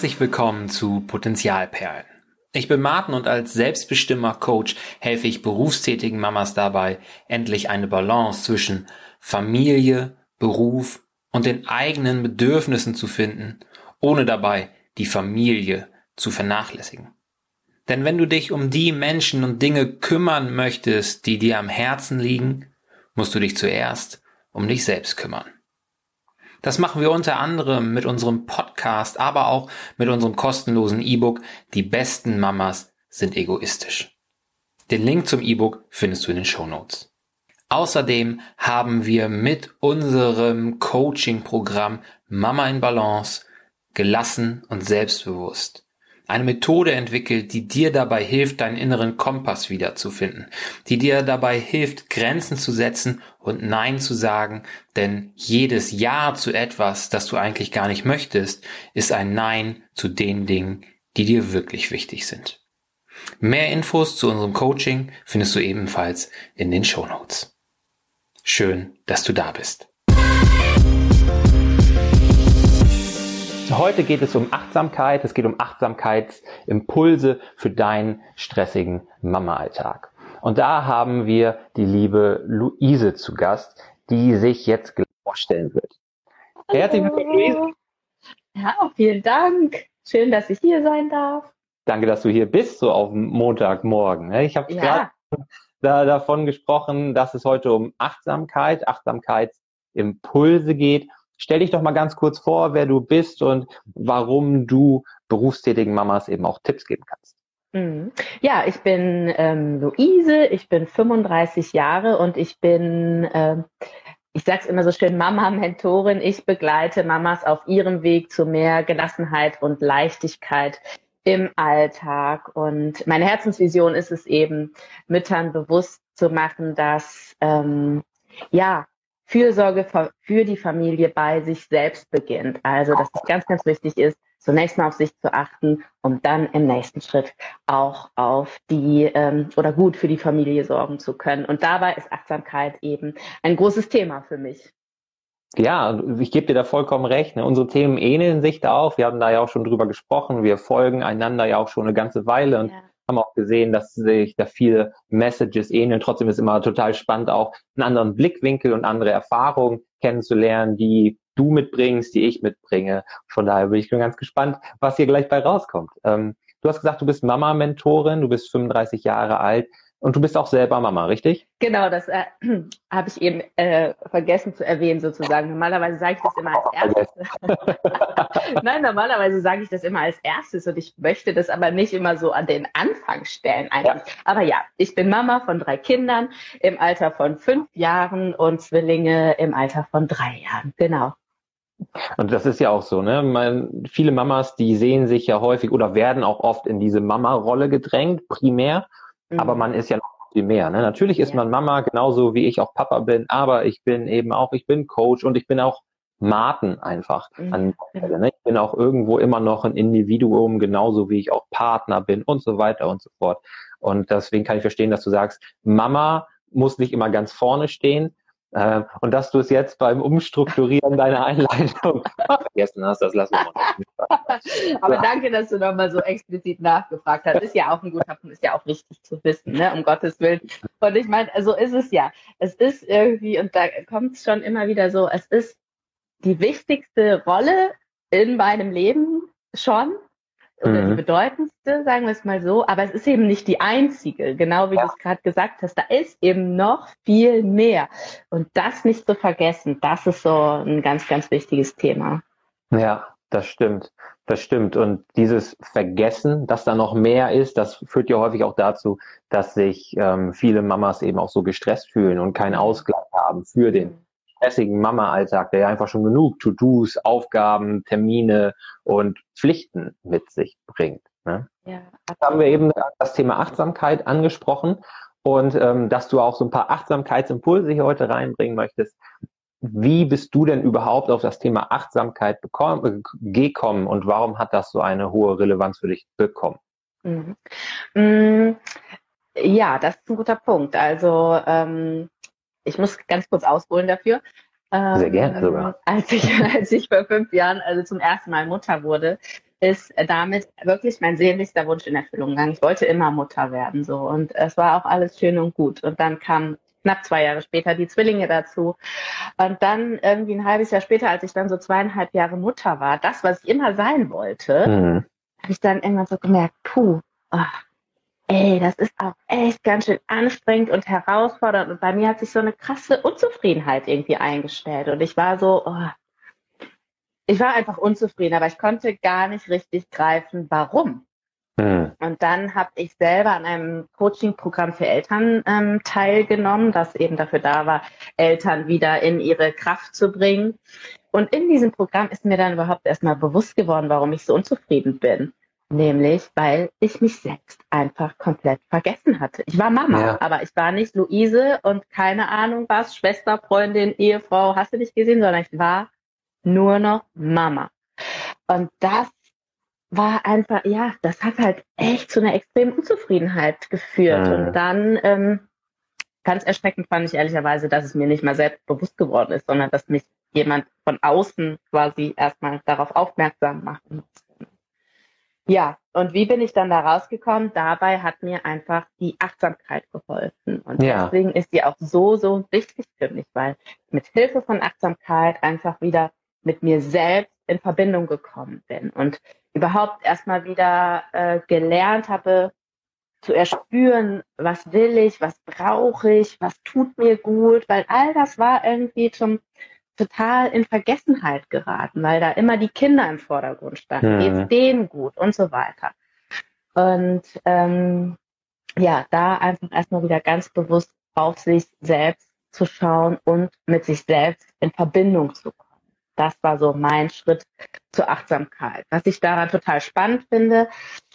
Herzlich willkommen zu Potenzialperlen. Ich bin Martin und als Selbstbestimmer Coach helfe ich berufstätigen Mamas dabei, endlich eine Balance zwischen Familie, Beruf und den eigenen Bedürfnissen zu finden, ohne dabei die Familie zu vernachlässigen. Denn wenn du dich um die Menschen und Dinge kümmern möchtest, die dir am Herzen liegen, musst du dich zuerst um dich selbst kümmern. Das machen wir unter anderem mit unserem Podcast, aber auch mit unserem kostenlosen E-Book Die besten Mamas sind egoistisch. Den Link zum E-Book findest du in den Show Notes. Außerdem haben wir mit unserem Coaching-Programm Mama in Balance gelassen und selbstbewusst eine Methode entwickelt, die dir dabei hilft, deinen inneren Kompass wiederzufinden, die dir dabei hilft, Grenzen zu setzen und Nein zu sagen, denn jedes Ja zu etwas, das du eigentlich gar nicht möchtest, ist ein Nein zu den Dingen, die dir wirklich wichtig sind. Mehr Infos zu unserem Coaching findest du ebenfalls in den Show Notes. Schön, dass du da bist. Heute geht es um Achtsamkeit. Es geht um Achtsamkeitsimpulse für deinen stressigen Mama-Alltag. Und da haben wir die liebe Luise zu Gast, die sich jetzt vorstellen wird. Herzlich willkommen, Luise. Ja, vielen Dank. Schön, dass ich hier sein darf. Danke, dass du hier bist, so auf Montagmorgen. Ich habe ja. gerade da, davon gesprochen, dass es heute um Achtsamkeit, Achtsamkeitsimpulse geht. Stell dich doch mal ganz kurz vor, wer du bist und warum du berufstätigen Mamas eben auch Tipps geben kannst. Mhm. Ja, ich bin ähm, Luise, ich bin 35 Jahre und ich bin, äh, ich sage es immer so schön, Mama-Mentorin. Ich begleite Mamas auf ihrem Weg zu mehr Gelassenheit und Leichtigkeit im Alltag. Und meine Herzensvision ist es eben, Müttern bewusst zu machen, dass ähm, ja Fürsorge für die Familie bei sich selbst beginnt. Also, dass es ganz, ganz wichtig ist, zunächst mal auf sich zu achten, um dann im nächsten Schritt auch auf die ähm, oder gut für die Familie sorgen zu können. Und dabei ist Achtsamkeit eben ein großes Thema für mich. Ja, ich gebe dir da vollkommen recht. Ne? Unsere Themen ähneln sich da auch. Wir haben da ja auch schon drüber gesprochen. Wir folgen einander ja auch schon eine ganze Weile. Und ja haben auch gesehen, dass sich da viele Messages ähneln. Trotzdem ist immer total spannend, auch einen anderen Blickwinkel und andere Erfahrungen kennenzulernen, die du mitbringst, die ich mitbringe. Von daher bin ich ganz gespannt, was hier gleich bei rauskommt. Ähm, du hast gesagt, du bist Mama-Mentorin, du bist 35 Jahre alt. Und du bist auch selber Mama, richtig? Genau, das äh, habe ich eben äh, vergessen zu erwähnen sozusagen. Normalerweise sage ich das immer als erstes. Nein, normalerweise sage ich das immer als erstes und ich möchte das aber nicht immer so an den Anfang stellen eigentlich. Ja. Aber ja, ich bin Mama von drei Kindern im Alter von fünf Jahren und Zwillinge im Alter von drei Jahren. Genau. Und das ist ja auch so, ne? Man, viele Mamas, die sehen sich ja häufig oder werden auch oft in diese Mama-Rolle gedrängt, primär aber mhm. man ist ja noch viel mehr. Ne? Natürlich ist ja. man Mama, genauso wie ich auch Papa bin, aber ich bin eben auch, ich bin Coach und ich bin auch Martin einfach. Mhm. An, ne? Ich bin auch irgendwo immer noch ein Individuum, genauso wie ich auch Partner bin und so weiter und so fort. Und deswegen kann ich verstehen, dass du sagst, Mama muss nicht immer ganz vorne stehen, äh, und dass du es jetzt beim Umstrukturieren deiner Einleitung vergessen hast, das lassen wir mal. Aber danke, dass du nochmal so explizit nachgefragt hast. Ist ja auch ein guter Punkt, ist ja auch wichtig zu wissen, ne? um Gottes Willen. Und ich meine, so ist es ja. Es ist irgendwie, und da kommt es schon immer wieder so, es ist die wichtigste Rolle in meinem Leben schon, oder mhm. die bedeutendste, sagen wir es mal so, aber es ist eben nicht die einzige, genau wie ja. du es gerade gesagt hast. Da ist eben noch viel mehr. Und das nicht zu vergessen, das ist so ein ganz, ganz wichtiges Thema. Ja, das stimmt. Das stimmt. Und dieses Vergessen, dass da noch mehr ist, das führt ja häufig auch dazu, dass sich ähm, viele Mamas eben auch so gestresst fühlen und keinen mhm. Ausgleich haben für den mhm stressigen Mama-Alltag, der ja einfach schon genug To-Dos, Aufgaben, Termine und Pflichten mit sich bringt. Ne? Ja, da haben wir eben das Thema Achtsamkeit angesprochen und ähm, dass du auch so ein paar Achtsamkeitsimpulse hier heute reinbringen möchtest. Wie bist du denn überhaupt auf das Thema Achtsamkeit bekommen, äh, gekommen und warum hat das so eine hohe Relevanz für dich bekommen? Mhm. Mm, ja, das ist ein guter Punkt. Also ähm, ich muss ganz kurz ausholen dafür. Sehr gerne ähm, sogar. Als ich, als ich vor fünf Jahren also zum ersten Mal Mutter wurde, ist damit wirklich mein sehnlichster Wunsch in Erfüllung gegangen. Ich wollte immer Mutter werden, so. Und es war auch alles schön und gut. Und dann kam knapp zwei Jahre später die Zwillinge dazu. Und dann irgendwie ein halbes Jahr später, als ich dann so zweieinhalb Jahre Mutter war, das, was ich immer sein wollte, mhm. habe ich dann irgendwann so gemerkt, puh, oh, ey, das ist auch echt ganz schön anstrengend und herausfordernd. Und bei mir hat sich so eine krasse Unzufriedenheit irgendwie eingestellt. Und ich war so, oh, ich war einfach unzufrieden, aber ich konnte gar nicht richtig greifen, warum. Mhm. Und dann habe ich selber an einem Coaching-Programm für Eltern ähm, teilgenommen, das eben dafür da war, Eltern wieder in ihre Kraft zu bringen. Und in diesem Programm ist mir dann überhaupt erstmal bewusst geworden, warum ich so unzufrieden bin. Nämlich, weil ich mich selbst einfach komplett vergessen hatte. Ich war Mama, ja. aber ich war nicht Luise und keine Ahnung was, Schwester, Freundin, Ehefrau, hast du nicht gesehen, sondern ich war nur noch Mama. Und das war einfach, ja, das hat halt echt zu einer extremen Unzufriedenheit geführt. Mhm. Und dann, ähm, ganz erschreckend fand ich ehrlicherweise, dass es mir nicht mal selbst bewusst geworden ist, sondern dass mich jemand von außen quasi erstmal darauf aufmerksam macht. Ja, und wie bin ich dann da rausgekommen? Dabei hat mir einfach die Achtsamkeit geholfen. Und ja. deswegen ist die auch so, so wichtig für mich, weil mit Hilfe von Achtsamkeit einfach wieder mit mir selbst in Verbindung gekommen bin und überhaupt erstmal wieder äh, gelernt habe zu erspüren, was will ich, was brauche ich, was tut mir gut, weil all das war irgendwie zum total in Vergessenheit geraten, weil da immer die Kinder im Vordergrund standen. Mhm. Geht's denen gut und so weiter. Und ähm, ja, da einfach erstmal wieder ganz bewusst auf sich selbst zu schauen und mit sich selbst in Verbindung zu kommen. Das war so mein Schritt zur Achtsamkeit. Was ich daran total spannend finde,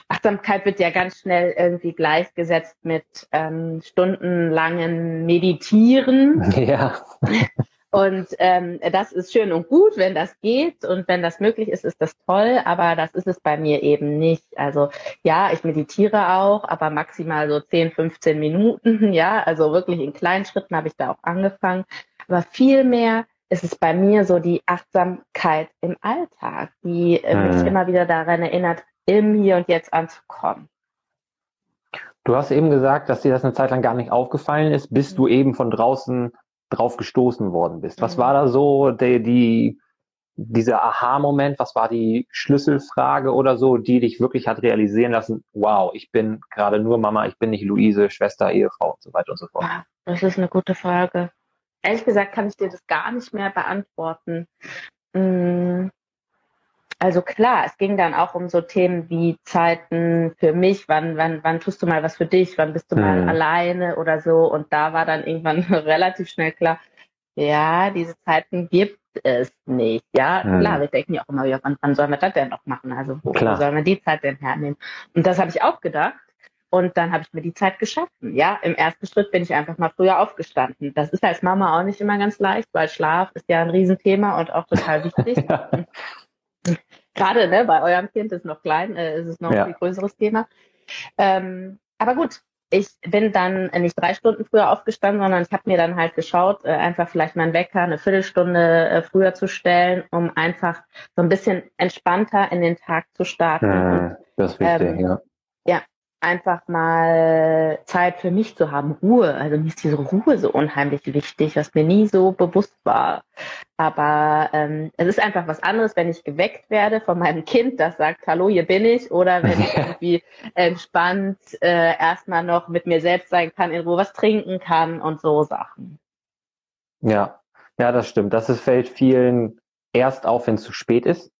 Achtsamkeit wird ja ganz schnell irgendwie gleichgesetzt mit ähm, stundenlangen Meditieren. Ja. Und ähm, das ist schön und gut, wenn das geht und wenn das möglich ist, ist das toll, aber das ist es bei mir eben nicht. Also ja, ich meditiere auch, aber maximal so 10, 15 Minuten, ja, also wirklich in kleinen Schritten habe ich da auch angefangen. Aber viel mehr ist es bei mir so die Achtsamkeit im Alltag, die äh, mich hm. immer wieder daran erinnert, im Hier und Jetzt anzukommen. Du hast eben gesagt, dass dir das eine Zeit lang gar nicht aufgefallen ist, bis du eben von draußen drauf gestoßen worden bist. Was mhm. war da so die, die dieser Aha-Moment, was war die Schlüsselfrage oder so, die dich wirklich hat realisieren lassen, wow, ich bin gerade nur Mama, ich bin nicht Luise, Schwester, Ehefrau und so weiter und so fort? Das ist eine gute Frage. Ehrlich gesagt kann ich dir das gar nicht mehr beantworten. Mm, also klar, es ging dann auch um so Themen wie Zeiten für mich, wann, wann, wann tust du mal was für dich, wann bist du mal mhm. alleine oder so. Und da war dann irgendwann relativ schnell klar, ja, diese Zeiten gibt es nicht. Ja, mhm. klar, wir denken ja auch immer, ja, wann, wann sollen wir das denn noch machen? Also wo, wo sollen wir die Zeit denn hernehmen? Und das habe ich auch gedacht. Und dann habe ich mir die Zeit geschaffen. Ja, im ersten Schritt bin ich einfach mal früher aufgestanden. Das ist als Mama auch nicht immer ganz leicht, weil Schlaf ist ja ein Riesenthema und auch total wichtig. Gerade ne, bei eurem Kind ist noch klein, äh, ist es noch ja. ein viel größeres Thema. Ähm, aber gut, ich bin dann nicht drei Stunden früher aufgestanden, sondern ich habe mir dann halt geschaut, äh, einfach vielleicht meinen Wecker eine Viertelstunde äh, früher zu stellen, um einfach so ein bisschen entspannter in den Tag zu starten. Das ist wichtig, ähm, ja. Einfach mal Zeit für mich zu haben, Ruhe. Also mir ist diese Ruhe so unheimlich wichtig, was mir nie so bewusst war. Aber ähm, es ist einfach was anderes, wenn ich geweckt werde von meinem Kind, das sagt, hallo, hier bin ich, oder wenn ich irgendwie entspannt äh, erstmal noch mit mir selbst sein kann, in Ruhe was trinken kann und so Sachen. Ja, ja, das stimmt. Das ist, fällt vielen erst auf, wenn es zu spät ist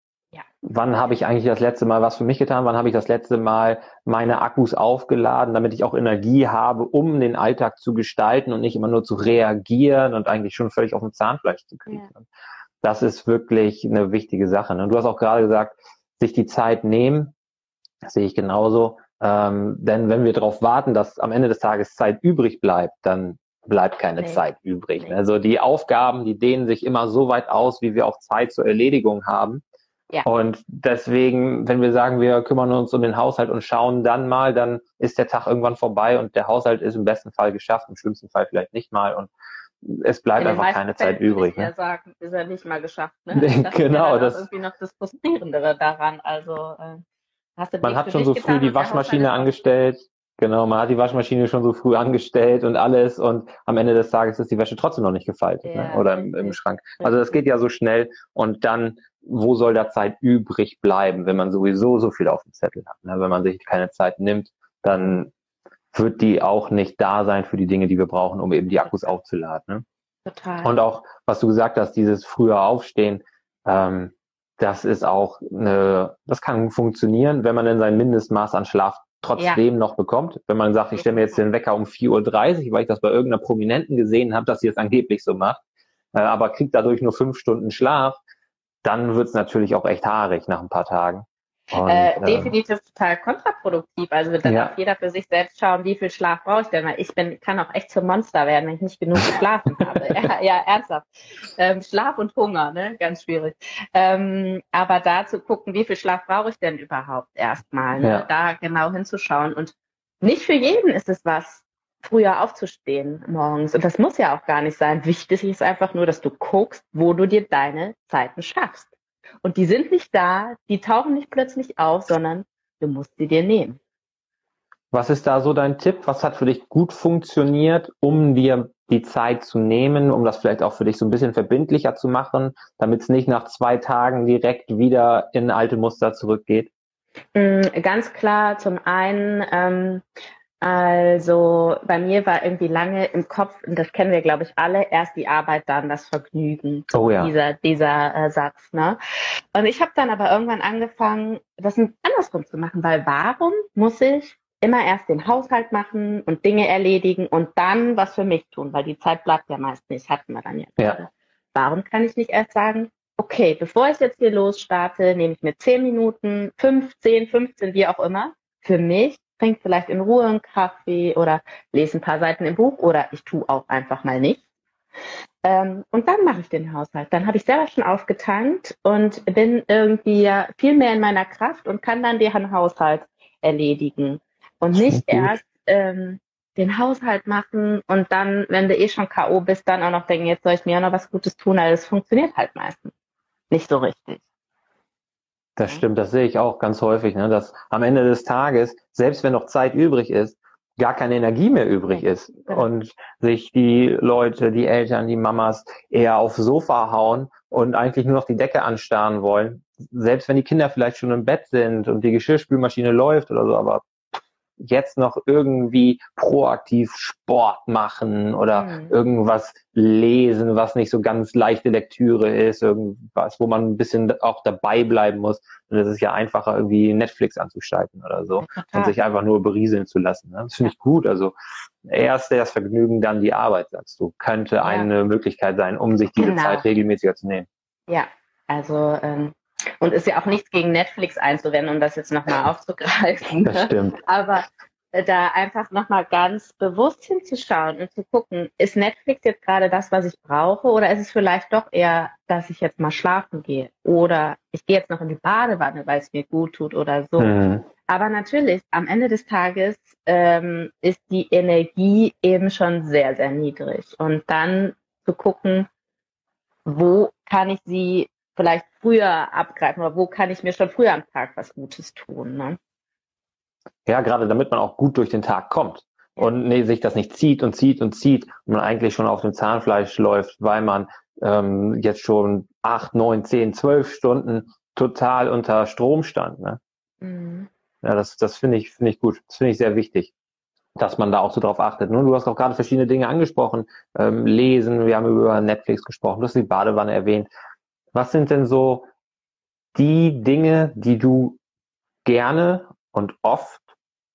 wann habe ich eigentlich das letzte Mal was für mich getan, wann habe ich das letzte Mal meine Akkus aufgeladen, damit ich auch Energie habe, um den Alltag zu gestalten und nicht immer nur zu reagieren und eigentlich schon völlig auf dem Zahnfleisch zu kriegen. Ja. Das ist wirklich eine wichtige Sache. Ne? Du hast auch gerade gesagt, sich die Zeit nehmen, das sehe ich genauso. Ähm, denn wenn wir darauf warten, dass am Ende des Tages Zeit übrig bleibt, dann bleibt keine nee. Zeit übrig. Nee. Also die Aufgaben, die dehnen sich immer so weit aus, wie wir auch Zeit zur Erledigung haben. Ja. Und deswegen, wenn wir sagen, wir kümmern uns um den Haushalt und schauen dann mal, dann ist der Tag irgendwann vorbei und der Haushalt ist im besten Fall geschafft, im schlimmsten Fall vielleicht nicht mal. Und es bleibt einfach keine Zeit Fällen, übrig. Ich ne? sagen, ist er nicht mal geschafft. Ne? Das genau, ist ja das irgendwie noch das Frustrierendere daran. Also äh, hast du man hat schon so früh die Waschmaschine angestellt. Genau, man hat die Waschmaschine schon so früh angestellt und alles und am Ende des Tages ist die Wäsche trotzdem noch nicht gefaltet ne? ja, ne? oder im, im, Schrank. Also das geht ja so schnell und dann, wo soll da Zeit übrig bleiben, wenn man sowieso so viel auf dem Zettel hat? Ne? Wenn man sich keine Zeit nimmt, dann wird die auch nicht da sein für die Dinge, die wir brauchen, um eben die Akkus aufzuladen. Ne? Total. Und auch, was du gesagt hast, dieses frühe Aufstehen, ähm, das ist auch eine, das kann funktionieren, wenn man denn sein Mindestmaß an Schlaf trotzdem ja. noch bekommt. Wenn man sagt, ich stelle mir jetzt den Wecker um 4.30 Uhr, weil ich das bei irgendeiner Prominenten gesehen habe, dass sie es angeblich so macht, äh, aber kriegt dadurch nur fünf Stunden Schlaf, dann wird es natürlich auch echt haarig nach ein paar Tagen. Und, äh, ähm, definitiv total kontraproduktiv. Also dann ja. darf jeder für sich selbst schauen, wie viel Schlaf brauche ich denn. Weil ich bin, kann auch echt zum Monster werden, wenn ich nicht genug geschlafen habe. Ja, ja, ernsthaft. Ähm, Schlaf und Hunger, ne? Ganz schwierig. Ähm, aber da zu gucken, wie viel Schlaf brauche ich denn überhaupt erstmal, ne? Ja. Da genau hinzuschauen. Und nicht für jeden ist es was, früher aufzustehen morgens. Und das muss ja auch gar nicht sein. Wichtig ist einfach nur, dass du guckst, wo du dir deine Zeiten schaffst. Und die sind nicht da, die tauchen nicht plötzlich auf, sondern du musst sie dir nehmen. Was ist da so dein Tipp? Was hat für dich gut funktioniert, um dir die Zeit zu nehmen, um das vielleicht auch für dich so ein bisschen verbindlicher zu machen, damit es nicht nach zwei Tagen direkt wieder in alte Muster zurückgeht? Mm, ganz klar, zum einen ähm, also bei mir war irgendwie lange im Kopf, und das kennen wir, glaube ich, alle, erst die Arbeit, dann das Vergnügen. Oh ja. Dieser, dieser äh, Satz. Ne? Und ich habe dann aber irgendwann angefangen, das andersrum zu machen, weil warum muss ich immer erst den Haushalt machen und Dinge erledigen und dann was für mich tun, weil die Zeit bleibt ja meist nicht, hatten wir dann jetzt. Ja. Warum kann ich nicht erst sagen, okay, bevor ich jetzt hier losstarte, nehme ich mir 10 Minuten, 15, 15, wie auch immer, für mich trinke vielleicht in Ruhe einen Kaffee oder lese ein paar Seiten im Buch oder ich tue auch einfach mal nicht. Ähm, und dann mache ich den Haushalt. Dann habe ich selber schon aufgetankt und bin irgendwie viel mehr in meiner Kraft und kann dann deren Haushalt erledigen. Und nicht erst ähm, den Haushalt machen und dann, wenn du eh schon K.O. bist, dann auch noch denken, jetzt soll ich mir auch noch was Gutes tun. Also es funktioniert halt meistens nicht so richtig. Das stimmt, das sehe ich auch ganz häufig, ne, dass am Ende des Tages, selbst wenn noch Zeit übrig ist, gar keine Energie mehr übrig ist und sich die Leute, die Eltern, die Mamas eher aufs Sofa hauen und eigentlich nur noch die Decke anstarren wollen. Selbst wenn die Kinder vielleicht schon im Bett sind und die Geschirrspülmaschine läuft oder so, aber jetzt noch irgendwie proaktiv Sport machen oder mhm. irgendwas lesen, was nicht so ganz leichte Lektüre ist, irgendwas, wo man ein bisschen auch dabei bleiben muss. Und es ist ja einfacher, irgendwie Netflix anzuschalten oder so ja, und sich einfach nur berieseln zu lassen. Ne? Das finde ich gut. Also erst das Vergnügen, dann die Arbeit, sagst du, könnte ja. eine Möglichkeit sein, um sich diese genau. Zeit regelmäßiger zu nehmen. Ja, also ähm, und ist ja auch nichts gegen Netflix einzuwenden, um das jetzt nochmal aufzugreifen. Das stimmt. Aber äh, da einfach nochmal ganz bewusst hinzuschauen und zu gucken, ist Netflix jetzt gerade das, was ich brauche, oder ist es vielleicht doch eher, dass ich jetzt mal schlafen gehe oder ich gehe jetzt noch in die Badewanne, weil es mir gut tut oder so. Mhm. Aber natürlich, am Ende des Tages ähm, ist die Energie eben schon sehr, sehr niedrig. Und dann zu gucken, wo kann ich sie vielleicht früher abgreifen oder wo kann ich mir schon früher am Tag was Gutes tun. Ne? Ja, gerade damit man auch gut durch den Tag kommt und nee, sich das nicht zieht und zieht und zieht und man eigentlich schon auf dem Zahnfleisch läuft, weil man ähm, jetzt schon acht, neun, zehn, zwölf Stunden total unter Strom stand. Ne? Mhm. Ja, das, das finde ich, finde ich gut. Das finde ich sehr wichtig, dass man da auch so drauf achtet. Nun, du hast auch gerade verschiedene Dinge angesprochen. Ähm, lesen, wir haben über Netflix gesprochen, du hast die Badewanne erwähnt. Was sind denn so die Dinge, die du gerne und oft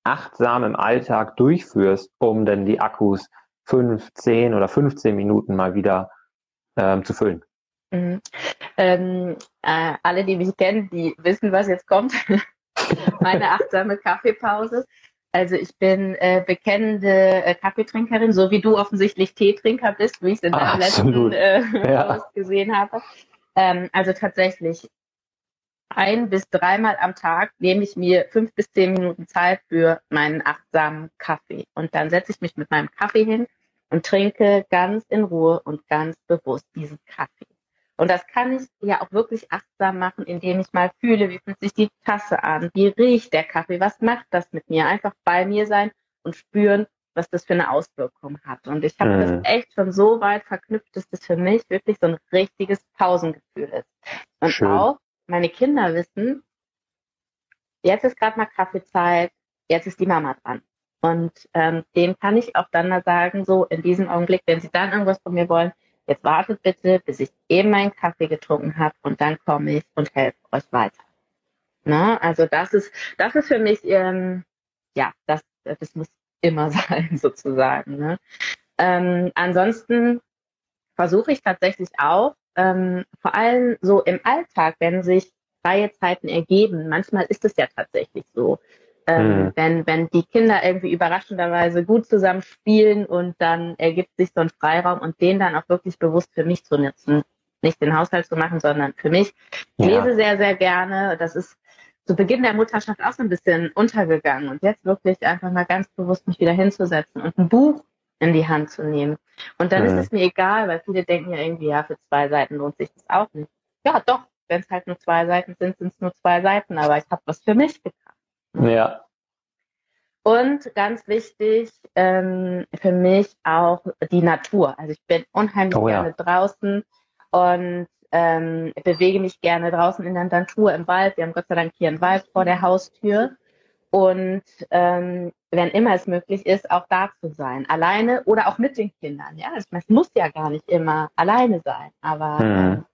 achtsam im Alltag durchführst, um denn die Akkus fünf, zehn oder 15 Minuten mal wieder ähm, zu füllen? Mhm. Ähm, äh, alle, die mich kennen, die wissen, was jetzt kommt. Meine achtsame Kaffeepause. Also ich bin äh, bekennende äh, Kaffeetrinkerin, so wie du offensichtlich Teetrinker bist, wie ich es in deinem letzten äh, ja. gesehen habe. Ähm, also tatsächlich ein bis dreimal am Tag nehme ich mir fünf bis zehn Minuten Zeit für meinen achtsamen Kaffee. Und dann setze ich mich mit meinem Kaffee hin und trinke ganz in Ruhe und ganz bewusst diesen Kaffee. Und das kann ich ja auch wirklich achtsam machen, indem ich mal fühle, wie fühlt sich die Tasse an, wie riecht der Kaffee, was macht das mit mir? Einfach bei mir sein und spüren, was das für eine Auswirkung hat. Und ich habe mhm. das echt schon so weit verknüpft, dass das für mich wirklich so ein richtiges Pausengefühl ist. Und Schön. auch meine Kinder wissen, jetzt ist gerade mal Kaffeezeit, jetzt ist die Mama dran. Und ähm, dem kann ich auch dann mal sagen, so in diesem Augenblick, wenn sie dann irgendwas von mir wollen, jetzt wartet bitte, bis ich eben meinen Kaffee getrunken habe und dann komme ich und helfe euch weiter. Ne? Also das ist, das ist für mich, ähm, ja, das, das muss immer sein, sozusagen. Ne? Ähm, ansonsten versuche ich tatsächlich auch, ähm, vor allem so im Alltag, wenn sich freie Zeiten ergeben, manchmal ist es ja tatsächlich so, ähm, mhm. wenn, wenn die Kinder irgendwie überraschenderweise gut zusammen spielen und dann ergibt sich so ein Freiraum und den dann auch wirklich bewusst für mich zu nutzen. Nicht den Haushalt zu machen, sondern für mich. Ich ja. lese sehr, sehr gerne. Das ist zu Beginn der Mutterschaft auch so ein bisschen untergegangen und jetzt wirklich einfach mal ganz bewusst mich wieder hinzusetzen und ein Buch in die Hand zu nehmen. Und dann mhm. ist es mir egal, weil viele denken ja irgendwie, ja, für zwei Seiten lohnt sich das auch nicht. Ja, doch, wenn es halt nur zwei Seiten sind, sind es nur zwei Seiten, aber ich habe was für mich getan. Ja. Und ganz wichtig ähm, für mich auch die Natur. Also ich bin unheimlich oh, gerne ja. draußen und ähm, bewege mich gerne draußen in der Natur, im Wald. Wir haben Gott sei Dank hier einen Wald vor der Haustür. Und ähm, wenn immer es möglich ist, auch da zu sein, alleine oder auch mit den Kindern. Ja, es muss ja gar nicht immer alleine sein, aber hm.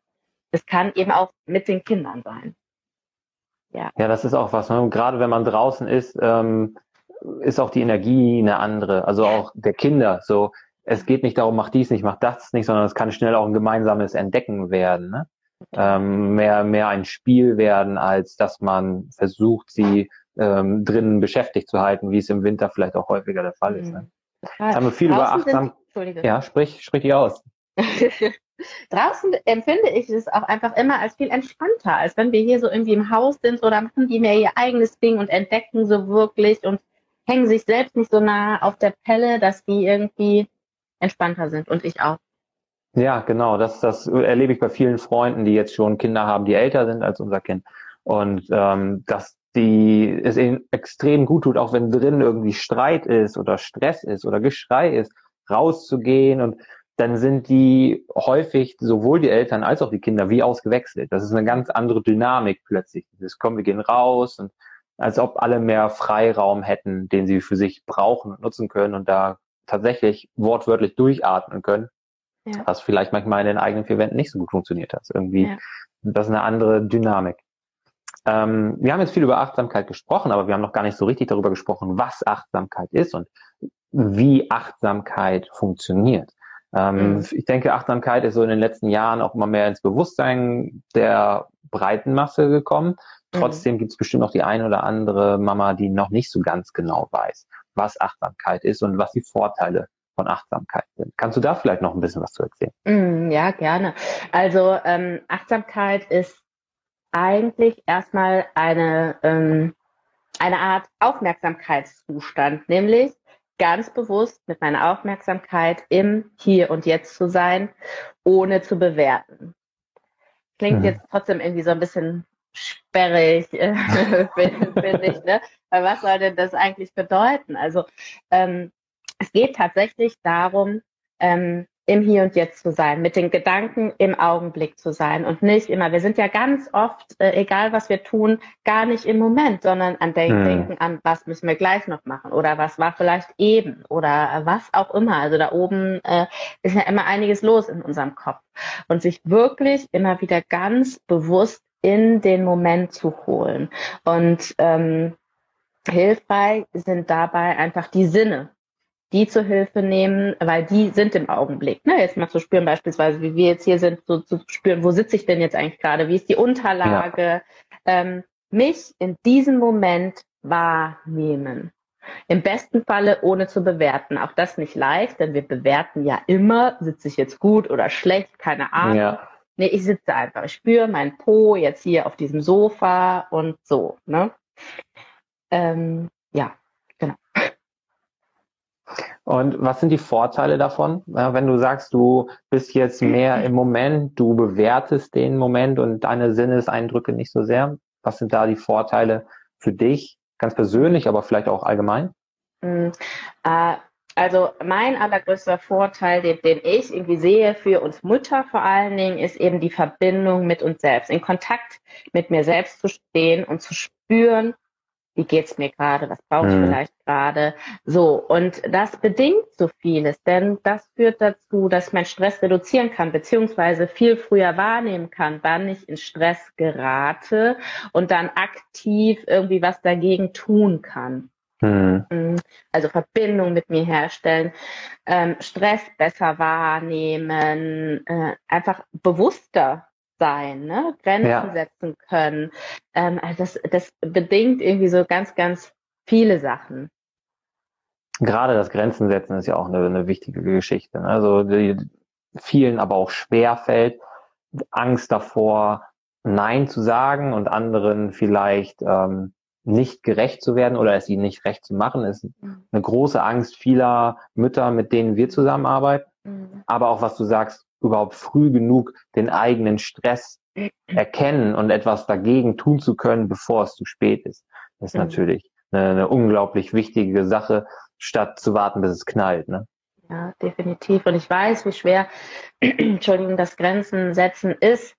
es kann eben auch mit den Kindern sein. Ja, ja das ist auch was. Ne? Gerade wenn man draußen ist, ähm, ist auch die Energie eine andere. Also auch der Kinder. So, es geht nicht darum, mach dies nicht, mach das nicht, sondern es kann schnell auch ein gemeinsames Entdecken werden. Ne? Ähm, mehr, mehr ein Spiel werden, als dass man versucht, sie ähm, drinnen beschäftigt zu halten, wie es im Winter vielleicht auch häufiger der Fall ist. Ne? Jetzt haben wir viel über achtsam. Ja, sprich, sprich die aus. Draußen empfinde ich es auch einfach immer als viel entspannter, als wenn wir hier so irgendwie im Haus sind oder machen die mehr ihr eigenes Ding und entdecken so wirklich und hängen sich selbst nicht so nah auf der Pelle, dass die irgendwie entspannter sind und ich auch. Ja, genau. Das, das erlebe ich bei vielen Freunden, die jetzt schon Kinder haben, die älter sind als unser Kind. Und ähm, dass die es ihnen extrem gut tut, auch wenn drin irgendwie Streit ist oder Stress ist oder Geschrei ist, rauszugehen und dann sind die häufig sowohl die Eltern als auch die Kinder wie ausgewechselt. Das ist eine ganz andere Dynamik plötzlich. Das kommen, wir gehen raus und als ob alle mehr Freiraum hätten, den sie für sich brauchen und nutzen können und da tatsächlich wortwörtlich durchatmen können, ja. was vielleicht manchmal in den eigenen vier Wänden nicht so gut funktioniert hat. Irgendwie, ja. das ist eine andere Dynamik. Ähm, wir haben jetzt viel über Achtsamkeit gesprochen, aber wir haben noch gar nicht so richtig darüber gesprochen, was Achtsamkeit ist und wie Achtsamkeit funktioniert. Ähm, mhm. Ich denke, Achtsamkeit ist so in den letzten Jahren auch immer mehr ins Bewusstsein der breiten Masse gekommen. Mhm. Trotzdem mhm. gibt es bestimmt noch die eine oder andere Mama, die noch nicht so ganz genau weiß, was Achtsamkeit ist und was die Vorteile von Achtsamkeit sind. Kannst du da vielleicht noch ein bisschen was zu erzählen? Mm, ja, gerne. Also ähm, Achtsamkeit ist eigentlich erstmal eine, ähm, eine Art Aufmerksamkeitszustand, nämlich ganz bewusst mit meiner Aufmerksamkeit im Hier und Jetzt zu sein, ohne zu bewerten. Klingt mhm. jetzt trotzdem irgendwie so ein bisschen sperrig, äh, finde ich. Ne? Weil was soll denn das eigentlich bedeuten? Also ähm, es geht tatsächlich darum, ähm, im Hier und Jetzt zu sein, mit den Gedanken im Augenblick zu sein und nicht immer. Wir sind ja ganz oft, äh, egal was wir tun, gar nicht im Moment, sondern an Denk hm. Denken an, was müssen wir gleich noch machen oder was war vielleicht eben oder was auch immer. Also da oben äh, ist ja immer einiges los in unserem Kopf und sich wirklich immer wieder ganz bewusst in den Moment zu holen. Und ähm, hilfreich sind dabei einfach die Sinne, die zur Hilfe nehmen, weil die sind im Augenblick. Ne? Jetzt mal zu spüren, beispielsweise, wie wir jetzt hier sind, so zu spüren, wo sitze ich denn jetzt eigentlich gerade, wie ist die Unterlage, ja. ähm, mich in diesem Moment wahrnehmen. Im besten Falle ohne zu bewerten. Auch das nicht leicht, denn wir bewerten ja immer, sitze ich jetzt gut oder schlecht, keine Ahnung. Ja. Nee, ich sitze einfach. Ich spüre mein Po jetzt hier auf diesem Sofa und so. Ne? Ähm, ja, genau. Und was sind die Vorteile davon? Wenn du sagst, du bist jetzt mehr im Moment, du bewertest den Moment und deine Sinneseindrücke nicht so sehr. Was sind da die Vorteile für dich, ganz persönlich, aber vielleicht auch allgemein? Mm, äh, also mein allergrößter Vorteil, den, den, ich irgendwie sehe für uns Mütter vor allen Dingen, ist eben die Verbindung mit uns selbst, in Kontakt mit mir selbst zu stehen und zu spüren, wie geht's mir gerade, was brauche ich mhm. vielleicht gerade. So, und das bedingt so vieles, denn das führt dazu, dass ich meinen Stress reduzieren kann, beziehungsweise viel früher wahrnehmen kann, wann ich in Stress gerate und dann aktiv irgendwie was dagegen tun kann. Mhm. Mm, also Verbindung mit mir herstellen, ähm, Stress besser wahrnehmen, äh, einfach bewusster sein, ne? Grenzen ja. setzen können. Ähm, also das, das bedingt irgendwie so ganz, ganz viele Sachen. Gerade das Grenzen setzen ist ja auch eine, eine wichtige Geschichte. Ne? Also die vielen aber auch schwer fällt, Angst davor, Nein zu sagen und anderen vielleicht ähm, nicht gerecht zu werden oder es ihnen nicht recht zu machen, ist mhm. eine große Angst vieler Mütter, mit denen wir zusammenarbeiten. Mhm. Aber auch was du sagst, überhaupt früh genug den eigenen Stress erkennen und etwas dagegen tun zu können, bevor es zu spät ist. Das ist mhm. natürlich eine, eine, unglaublich wichtige Sache, statt zu warten, bis es knallt. Ne? Ja, definitiv. Und ich weiß, wie schwer, Entschuldigung, das Grenzen setzen ist.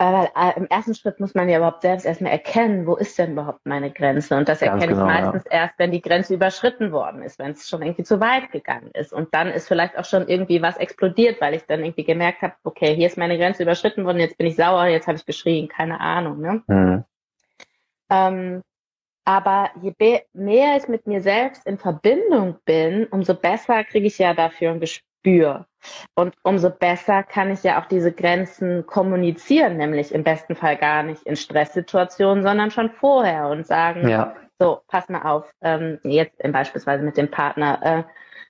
Weil äh, im ersten Schritt muss man ja überhaupt selbst erstmal erkennen, wo ist denn überhaupt meine Grenze? Und das erkenne genau, ich meistens ja. erst, wenn die Grenze überschritten worden ist, wenn es schon irgendwie zu weit gegangen ist. Und dann ist vielleicht auch schon irgendwie was explodiert, weil ich dann irgendwie gemerkt habe, okay, hier ist meine Grenze überschritten worden, jetzt bin ich sauer, jetzt habe ich geschrien, keine Ahnung. Ne? Mhm. Ähm, aber je mehr ich mit mir selbst in Verbindung bin, umso besser kriege ich ja dafür ein Gespür spüre. Und umso besser kann ich ja auch diese Grenzen kommunizieren, nämlich im besten Fall gar nicht in Stresssituationen, sondern schon vorher und sagen, ja. so, pass mal auf, ähm, jetzt beispielsweise mit dem Partner, äh,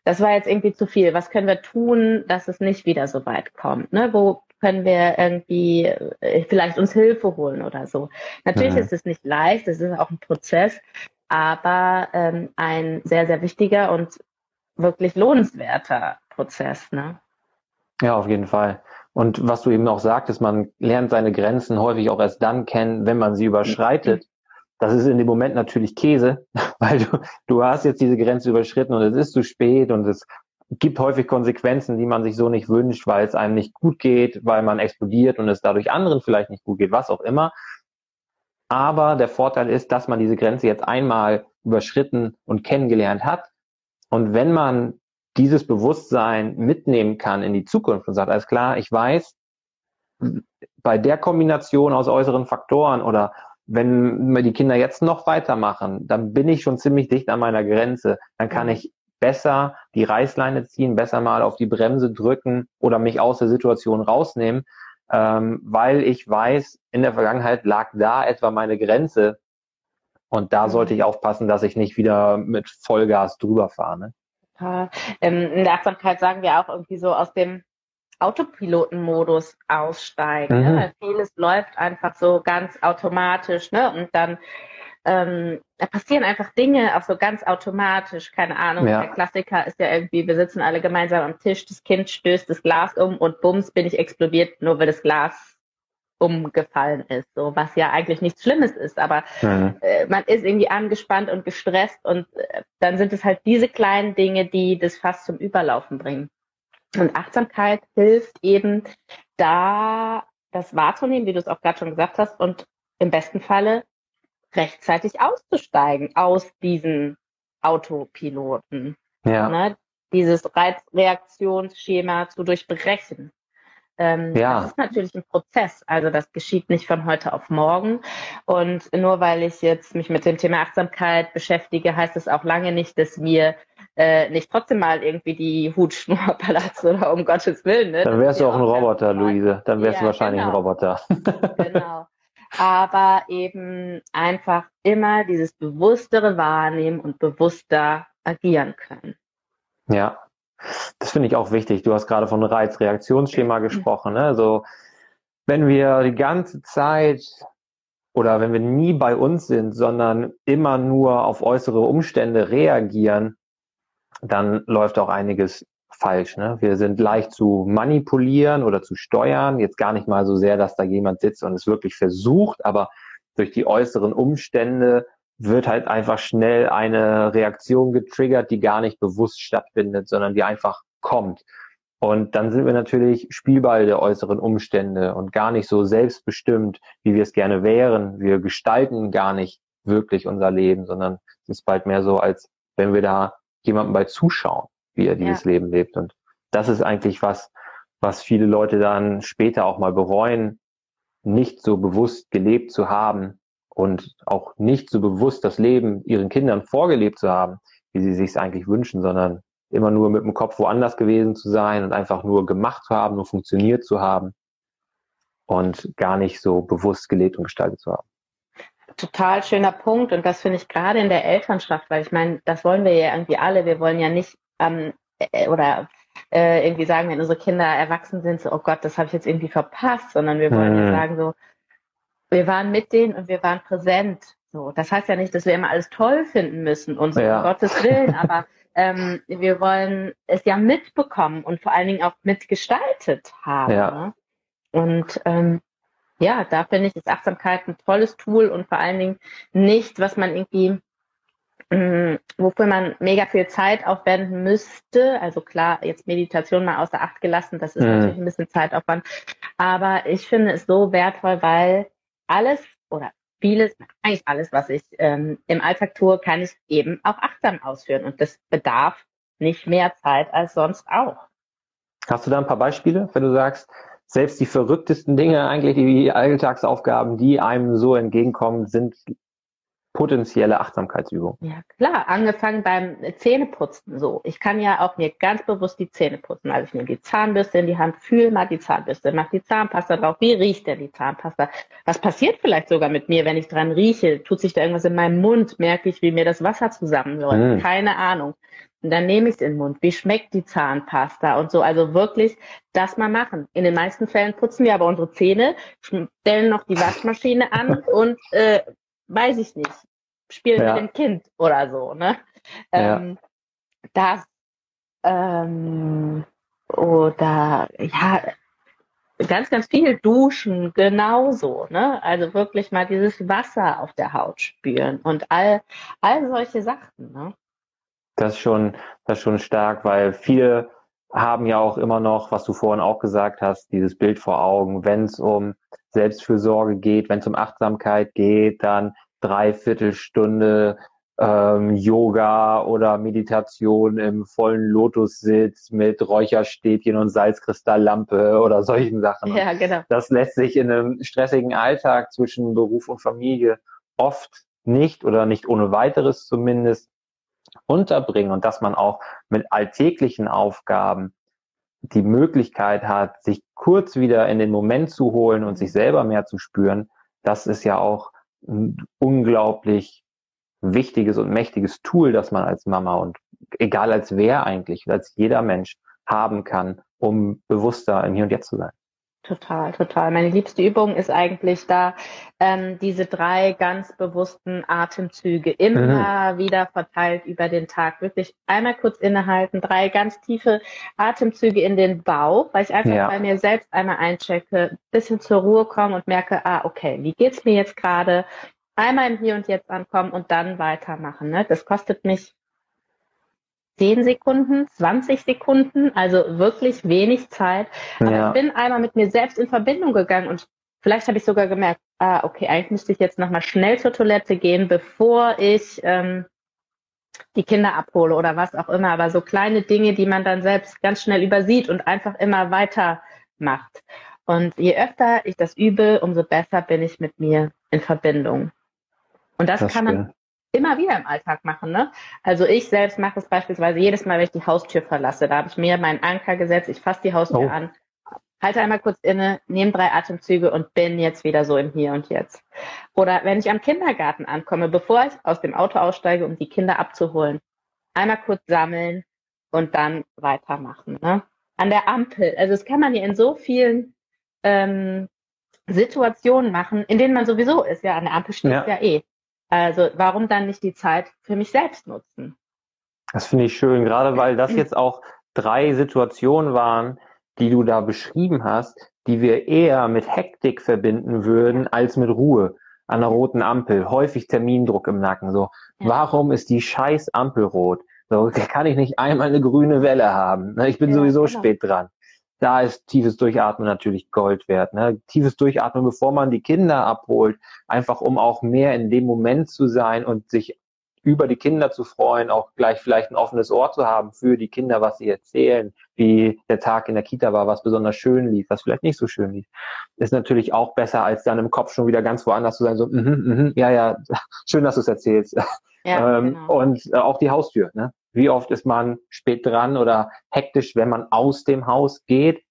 das war jetzt irgendwie zu viel. Was können wir tun, dass es nicht wieder so weit kommt? Ne? Wo können wir irgendwie äh, vielleicht uns Hilfe holen oder so? Natürlich mhm. ist es nicht leicht, es ist auch ein Prozess, aber ähm, ein sehr, sehr wichtiger und wirklich lohnenswerter Prozess, ne? Ja, auf jeden Fall. Und was du eben auch sagtest, man lernt seine Grenzen häufig auch erst dann kennen, wenn man sie überschreitet. Das ist in dem Moment natürlich Käse, weil du, du hast jetzt diese Grenze überschritten und es ist zu spät und es gibt häufig Konsequenzen, die man sich so nicht wünscht, weil es einem nicht gut geht, weil man explodiert und es dadurch anderen vielleicht nicht gut geht, was auch immer. Aber der Vorteil ist, dass man diese Grenze jetzt einmal überschritten und kennengelernt hat. Und wenn man dieses Bewusstsein mitnehmen kann in die Zukunft und sagt, alles klar, ich weiß, bei der Kombination aus äußeren Faktoren oder wenn wir die Kinder jetzt noch weitermachen, dann bin ich schon ziemlich dicht an meiner Grenze. Dann kann mhm. ich besser die Reißleine ziehen, besser mal auf die Bremse drücken oder mich aus der Situation rausnehmen, ähm, weil ich weiß, in der Vergangenheit lag da etwa meine Grenze und da mhm. sollte ich aufpassen, dass ich nicht wieder mit Vollgas drüber fahre. Ne? Ähm, in der Achtsamkeit sagen wir auch irgendwie so aus dem Autopilotenmodus aussteigen. Ne? Mhm. Ne? Vieles läuft einfach so ganz automatisch, ne? Und dann ähm, da passieren einfach Dinge auch so ganz automatisch. Keine Ahnung. Ja. Der Klassiker ist ja irgendwie, wir sitzen alle gemeinsam am Tisch, das Kind stößt das Glas um und bums bin ich explodiert, nur weil das Glas umgefallen ist, so was ja eigentlich nichts Schlimmes ist, aber mhm. äh, man ist irgendwie angespannt und gestresst und äh, dann sind es halt diese kleinen Dinge, die das fast zum Überlaufen bringen. Und Achtsamkeit hilft eben da, das wahrzunehmen, wie du es auch gerade schon gesagt hast, und im besten Falle rechtzeitig auszusteigen aus diesen Autopiloten. Ja. Ne? Dieses Reizreaktionsschema zu durchbrechen. Ähm, ja. Das ist natürlich ein Prozess. Also das geschieht nicht von heute auf morgen. Und nur weil ich jetzt mich mit dem Thema Achtsamkeit beschäftige, heißt es auch lange nicht, dass wir äh, nicht trotzdem mal irgendwie die Hutschnur platzen oder um Gottes Willen. Ne? Dann wärst du auch ein Roboter, Luise. Dann wärst ja, du wahrscheinlich genau. ein Roboter. genau. Aber eben einfach immer dieses bewusstere Wahrnehmen und bewusster agieren können. Ja, das finde ich auch wichtig. Du hast gerade von Reizreaktionsschema gesprochen. Ne? Also wenn wir die ganze Zeit oder wenn wir nie bei uns sind, sondern immer nur auf äußere Umstände reagieren, dann läuft auch einiges falsch. Ne? Wir sind leicht zu manipulieren oder zu steuern. Jetzt gar nicht mal so sehr, dass da jemand sitzt und es wirklich versucht, aber durch die äußeren Umstände wird halt einfach schnell eine Reaktion getriggert, die gar nicht bewusst stattfindet, sondern die einfach kommt. Und dann sind wir natürlich Spielball der äußeren Umstände und gar nicht so selbstbestimmt, wie wir es gerne wären. Wir gestalten gar nicht wirklich unser Leben, sondern es ist bald mehr so, als wenn wir da jemandem bei zuschauen, wie er dieses ja. Leben lebt. Und das ist eigentlich was, was viele Leute dann später auch mal bereuen, nicht so bewusst gelebt zu haben und auch nicht so bewusst das Leben ihren Kindern vorgelebt zu haben, wie sie sich es eigentlich wünschen, sondern immer nur mit dem Kopf woanders gewesen zu sein und einfach nur gemacht zu haben, nur funktioniert zu haben und gar nicht so bewusst gelebt und gestaltet zu haben. Total schöner Punkt und das finde ich gerade in der Elternschaft, weil ich meine, das wollen wir ja irgendwie alle. Wir wollen ja nicht ähm, äh, oder äh, irgendwie sagen, wenn unsere Kinder erwachsen sind, so, oh Gott, das habe ich jetzt irgendwie verpasst, sondern wir wollen mhm. ja sagen so, wir waren mit denen und wir waren präsent. So, das heißt ja nicht, dass wir immer alles toll finden müssen und so, ja. um Gottes Willen, aber ähm, wir wollen es ja mitbekommen und vor allen Dingen auch mitgestaltet haben. Ja. Ne? Und ähm, ja, da finde ich, ist Achtsamkeit ein tolles Tool und vor allen Dingen nicht, was man irgendwie Mm, wofür man mega viel Zeit aufwenden müsste. Also klar, jetzt Meditation mal außer Acht gelassen, das ist mhm. natürlich ein bisschen Zeitaufwand. Aber ich finde es so wertvoll, weil alles oder vieles, eigentlich alles, was ich ähm, im Alltag tue, kann ich eben auch achtsam ausführen. Und das bedarf nicht mehr Zeit als sonst auch. Hast du da ein paar Beispiele, wenn du sagst, selbst die verrücktesten Dinge, eigentlich die Alltagsaufgaben, die einem so entgegenkommen, sind potenzielle Achtsamkeitsübung? Ja, klar. Angefangen beim Zähneputzen so. Ich kann ja auch mir ganz bewusst die Zähne putzen. Also ich nehme die Zahnbürste in die Hand, fühle mal die Zahnbürste, mach die Zahnpasta drauf. Wie riecht denn die Zahnpasta? Was passiert vielleicht sogar mit mir, wenn ich dran rieche? Tut sich da irgendwas in meinem Mund? Merke ich, wie mir das Wasser zusammenläuft? Hm. Keine Ahnung. Und dann nehme ich es in den Mund. Wie schmeckt die Zahnpasta und so? Also wirklich das mal machen. In den meisten Fällen putzen wir aber unsere Zähne, stellen noch die Waschmaschine an und äh, weiß ich nicht, spielen ja. mit dem Kind oder so, ne? Ähm, Das ähm, oder ja, ganz, ganz viel duschen, genauso, ne? Also wirklich mal dieses Wasser auf der Haut spüren und all, all solche Sachen, ne? Das ist schon, das ist schon stark, weil viele haben ja auch immer noch, was du vorhin auch gesagt hast, dieses Bild vor Augen, wenn es um Selbstfürsorge geht, wenn es um Achtsamkeit geht, dann Dreiviertelstunde ähm, Yoga oder Meditation im vollen Lotussitz mit Räucherstäbchen und Salzkristalllampe oder solchen Sachen. Ja, genau. Das lässt sich in einem stressigen Alltag zwischen Beruf und Familie oft nicht oder nicht ohne weiteres zumindest unterbringen und dass man auch mit alltäglichen Aufgaben die Möglichkeit hat, sich kurz wieder in den Moment zu holen und sich selber mehr zu spüren, das ist ja auch ein unglaublich wichtiges und mächtiges Tool, das man als Mama und egal als wer eigentlich, als jeder Mensch haben kann, um bewusster im Hier und Jetzt zu sein. Total, total. Meine liebste Übung ist eigentlich da, ähm, diese drei ganz bewussten Atemzüge immer mhm. wieder verteilt über den Tag. Wirklich einmal kurz innehalten, drei ganz tiefe Atemzüge in den Bauch, weil ich einfach ja. bei mir selbst einmal einchecke, bisschen zur Ruhe komme und merke, ah, okay, wie geht's mir jetzt gerade? Einmal im Hier und Jetzt ankommen und dann weitermachen. Ne? Das kostet mich 10 Sekunden, 20 Sekunden, also wirklich wenig Zeit. Aber ja. ich bin einmal mit mir selbst in Verbindung gegangen und vielleicht habe ich sogar gemerkt, ah, okay, eigentlich müsste ich jetzt nochmal schnell zur Toilette gehen, bevor ich ähm, die Kinder abhole oder was auch immer. Aber so kleine Dinge, die man dann selbst ganz schnell übersieht und einfach immer weiter macht. Und je öfter ich das übe, umso besser bin ich mit mir in Verbindung. Und das, das kann man immer wieder im Alltag machen. Ne? Also ich selbst mache es beispielsweise jedes Mal, wenn ich die Haustür verlasse. Da habe ich mir meinen Anker gesetzt, ich fasse die Haustür oh. an, halte einmal kurz inne, nehme drei Atemzüge und bin jetzt wieder so im Hier und Jetzt. Oder wenn ich am Kindergarten ankomme, bevor ich aus dem Auto aussteige, um die Kinder abzuholen, einmal kurz sammeln und dann weitermachen. Ne? An der Ampel. Also das kann man ja in so vielen ähm, Situationen machen, in denen man sowieso ist. Ja, an der Ampel steht ja. ja eh. Also warum dann nicht die Zeit für mich selbst nutzen? Das finde ich schön, gerade weil das jetzt auch drei Situationen waren, die du da beschrieben hast, die wir eher mit Hektik verbinden würden als mit Ruhe an der roten Ampel, häufig Termindruck im Nacken. So, ja. warum ist die scheiß Ampel rot? So, kann ich nicht einmal eine grüne Welle haben. Ne? Ich bin ja, sowieso genau. spät dran. Da ist tiefes Durchatmen natürlich Gold wert. Ne? Tiefes Durchatmen, bevor man die Kinder abholt, einfach um auch mehr in dem Moment zu sein und sich über die Kinder zu freuen, auch gleich vielleicht ein offenes Ohr zu haben für die Kinder, was sie erzählen, wie der Tag in der Kita war, was besonders schön lief, was vielleicht nicht so schön lief, ist natürlich auch besser, als dann im Kopf schon wieder ganz woanders zu sein, so, mm -hmm, mm -hmm, ja, ja, schön, dass du es erzählst. Ja, ähm, genau. Und äh, auch die Haustür, ne? Wie oft ist man spät dran oder hektisch, wenn man aus dem Haus geht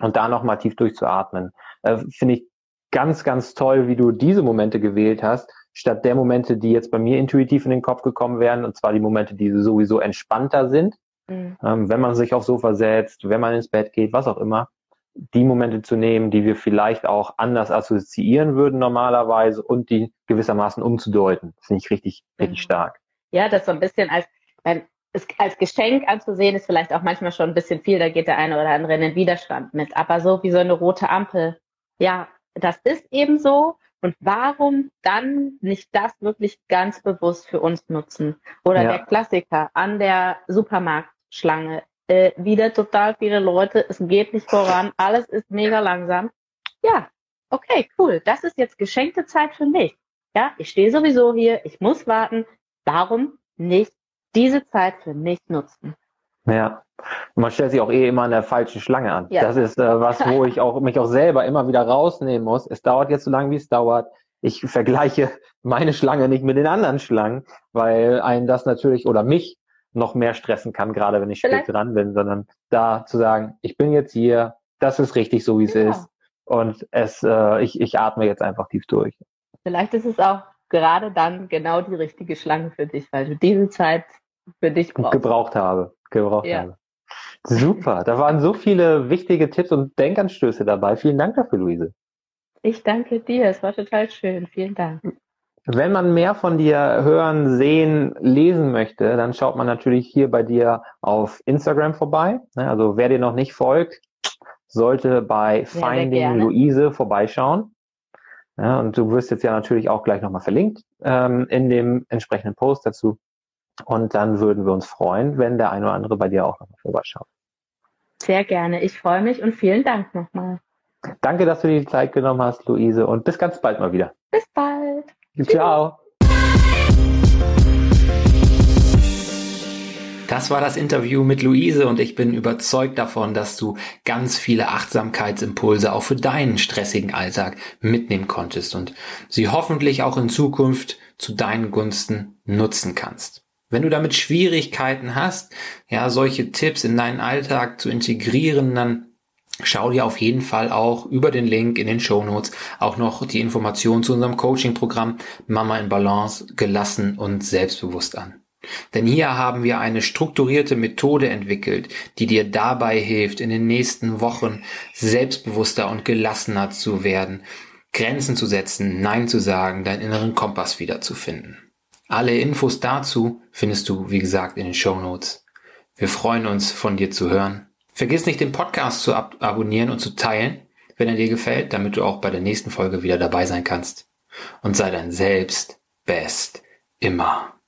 und da nochmal tief durchzuatmen. Äh, Finde ich ganz, ganz toll, wie du diese Momente gewählt hast, statt der Momente, die jetzt bei mir intuitiv in den Kopf gekommen wären, und zwar die Momente, die sowieso entspannter sind, mhm. ähm, wenn man sich aufs Sofa setzt, wenn man ins Bett geht, was auch immer, die Momente zu nehmen, die wir vielleicht auch anders assoziieren würden normalerweise und die gewissermaßen umzudeuten. Das finde ich richtig, richtig mhm. stark. Ja, das so ein bisschen als, als Geschenk anzusehen, ist vielleicht auch manchmal schon ein bisschen viel, da geht der eine oder andere in den Widerstand mit. Aber so wie so eine rote Ampel, ja, das ist eben so. Und warum dann nicht das wirklich ganz bewusst für uns nutzen? Oder ja. der Klassiker an der Supermarktschlange. Äh, wieder total viele Leute, es geht nicht voran, alles ist mega langsam. Ja, okay, cool. Das ist jetzt geschenkte Zeit für mich. Ja, ich stehe sowieso hier, ich muss warten. Warum nicht diese Zeit für mich nutzen? Ja, man stellt sich auch eh immer an der falschen Schlange an. Ja. Das ist äh, was, wo ich auch mich auch selber immer wieder rausnehmen muss. Es dauert jetzt so lange, wie es dauert. Ich vergleiche meine Schlange nicht mit den anderen Schlangen, weil einen das natürlich oder mich noch mehr stressen kann, gerade wenn ich Vielleicht. spät dran bin, sondern da zu sagen, ich bin jetzt hier, das ist richtig so, wie es ja. ist. Und es, äh, ich, ich atme jetzt einfach tief durch. Vielleicht ist es auch gerade dann genau die richtige Schlange für dich, weil du diese Zeit für dich brauchst. Gebraucht habe. Gebraucht ja. habe. Super, da waren so viele wichtige Tipps und Denkanstöße dabei. Vielen Dank dafür, Luise. Ich danke dir, es war total schön. Vielen Dank. Wenn man mehr von dir hören, sehen, lesen möchte, dann schaut man natürlich hier bei dir auf Instagram vorbei. Ne, also wer dir noch nicht folgt, sollte bei Finding Luise vorbeischauen. Ja, und du wirst jetzt ja natürlich auch gleich nochmal verlinkt ähm, in dem entsprechenden Post dazu. Und dann würden wir uns freuen, wenn der eine oder andere bei dir auch nochmal vorbeischaut. Sehr gerne. Ich freue mich und vielen Dank nochmal. Danke, dass du dir die Zeit genommen hast, Luise. Und bis ganz bald mal wieder. Bis bald. Ciao. Das war das Interview mit Luise und ich bin überzeugt davon, dass du ganz viele Achtsamkeitsimpulse auch für deinen stressigen Alltag mitnehmen konntest und sie hoffentlich auch in Zukunft zu deinen Gunsten nutzen kannst. Wenn du damit Schwierigkeiten hast, ja, solche Tipps in deinen Alltag zu integrieren, dann schau dir auf jeden Fall auch über den Link in den Show Notes auch noch die Informationen zu unserem Coaching-Programm Mama in Balance gelassen und selbstbewusst an. Denn hier haben wir eine strukturierte Methode entwickelt, die dir dabei hilft, in den nächsten Wochen selbstbewusster und gelassener zu werden, Grenzen zu setzen, Nein zu sagen, deinen inneren Kompass wiederzufinden. Alle Infos dazu findest du, wie gesagt, in den Show Notes. Wir freuen uns, von dir zu hören. Vergiss nicht, den Podcast zu ab abonnieren und zu teilen, wenn er dir gefällt, damit du auch bei der nächsten Folge wieder dabei sein kannst. Und sei dein Selbst best immer.